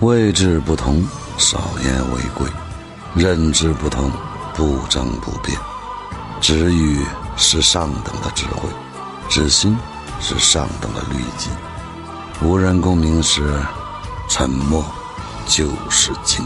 位置不同少言为贵认知不同不争不辩知遇是上等的智慧知心是上等的律己无人共鸣时沉默就是金